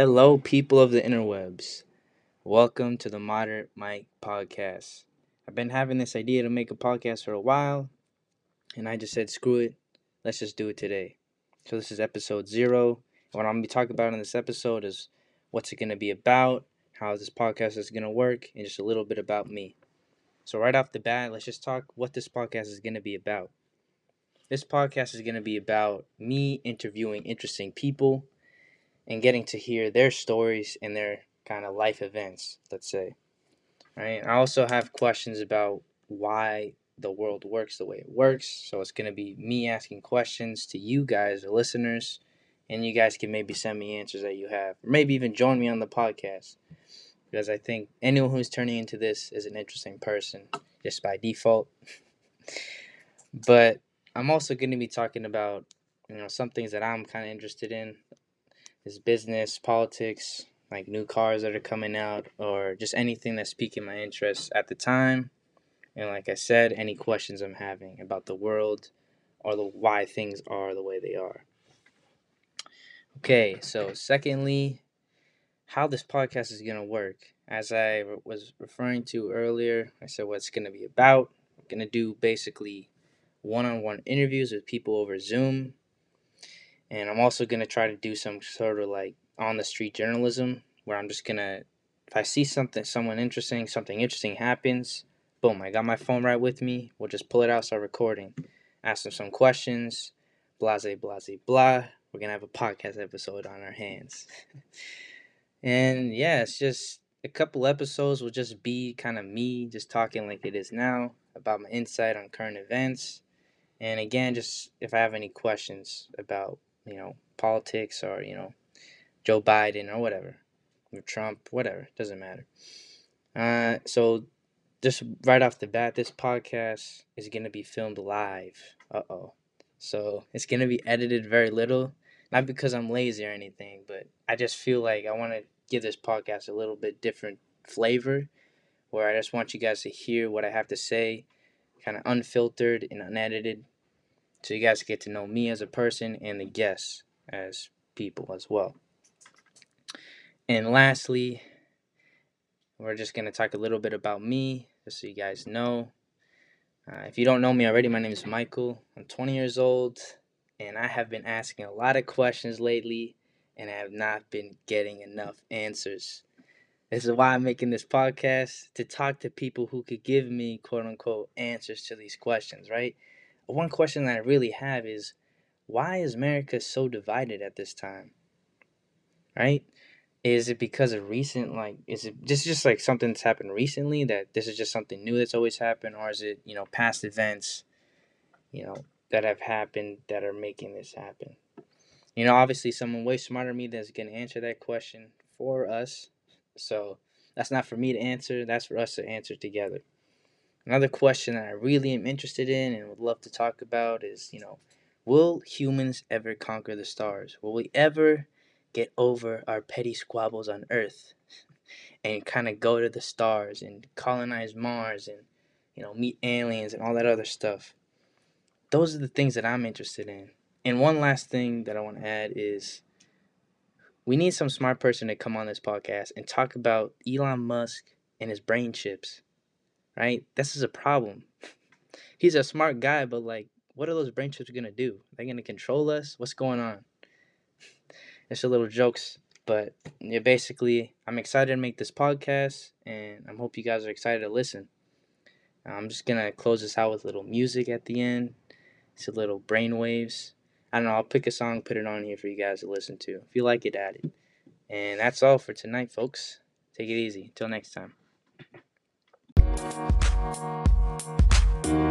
Hello, people of the interwebs. Welcome to the Moderate Mike podcast. I've been having this idea to make a podcast for a while, and I just said, screw it, let's just do it today. So, this is episode zero. What I'm going to be talking about in this episode is what's it going to be about, how this podcast is going to work, and just a little bit about me. So, right off the bat, let's just talk what this podcast is going to be about. This podcast is going to be about me interviewing interesting people and getting to hear their stories and their kind of life events, let's say. Right? I also have questions about why the world works the way it works. So it's going to be me asking questions to you guys, the listeners, and you guys can maybe send me answers that you have, or maybe even join me on the podcast. Because I think anyone who's turning into this is an interesting person just by default. but I'm also going to be talking about you know some things that I'm kind of interested in is business, politics, like new cars that are coming out, or just anything that's piquing my interest at the time. And like I said, any questions I'm having about the world or the why things are the way they are. Okay, so secondly, how this podcast is going to work. As I was referring to earlier, I said what's going to be about. I'm going to do basically one on one interviews with people over Zoom. And I'm also going to try to do some sort of like on the street journalism where I'm just going to, if I see something, someone interesting, something interesting happens, boom, I got my phone right with me. We'll just pull it out, start recording, ask them some questions, blase, blase, blah. We're going to have a podcast episode on our hands. and yeah, it's just a couple episodes will just be kind of me just talking like it is now about my insight on current events and again, just if I have any questions about, you know, politics or, you know, Joe Biden or whatever, or Trump, whatever, doesn't matter. Uh, so just right off the bat, this podcast is going to be filmed live. Uh oh. So it's going to be edited very little. Not because I'm lazy or anything, but I just feel like I want to give this podcast a little bit different flavor where I just want you guys to hear what I have to say kind of unfiltered and unedited. So you guys get to know me as a person and the guests as people as well. And lastly, we're just going to talk a little bit about me, just so you guys know. Uh, if you don't know me already, my name is Michael. I'm 20 years old, and I have been asking a lot of questions lately, and I have not been getting enough answers. This is why I'm making this podcast to talk to people who could give me quote unquote answers to these questions, right? One question that I really have is why is America so divided at this time? Right? Is it because of recent like is it just just like something that's happened recently that this is just something new that's always happened or is it, you know, past events, you know, that have happened that are making this happen? You know, obviously someone way smarter than me that's gonna answer that question for us so that's not for me to answer, that's for us to answer together. Another question that I really am interested in and would love to talk about is, you know, will humans ever conquer the stars? Will we ever get over our petty squabbles on Earth and kind of go to the stars and colonize Mars and, you know, meet aliens and all that other stuff? Those are the things that I'm interested in. And one last thing that I want to add is we need some smart person to come on this podcast and talk about Elon Musk and his brain chips. Right? This is a problem. He's a smart guy, but like, what are those brain chips gonna do? Are they gonna control us? What's going on? It's a little jokes, but yeah, basically, I'm excited to make this podcast, and I hope you guys are excited to listen. I'm just gonna close this out with a little music at the end. It's a little brainwaves. I don't know. I'll pick a song, put it on here for you guys to listen to. If you like it, add it. And that's all for tonight, folks. Take it easy. Until next time. Thank you.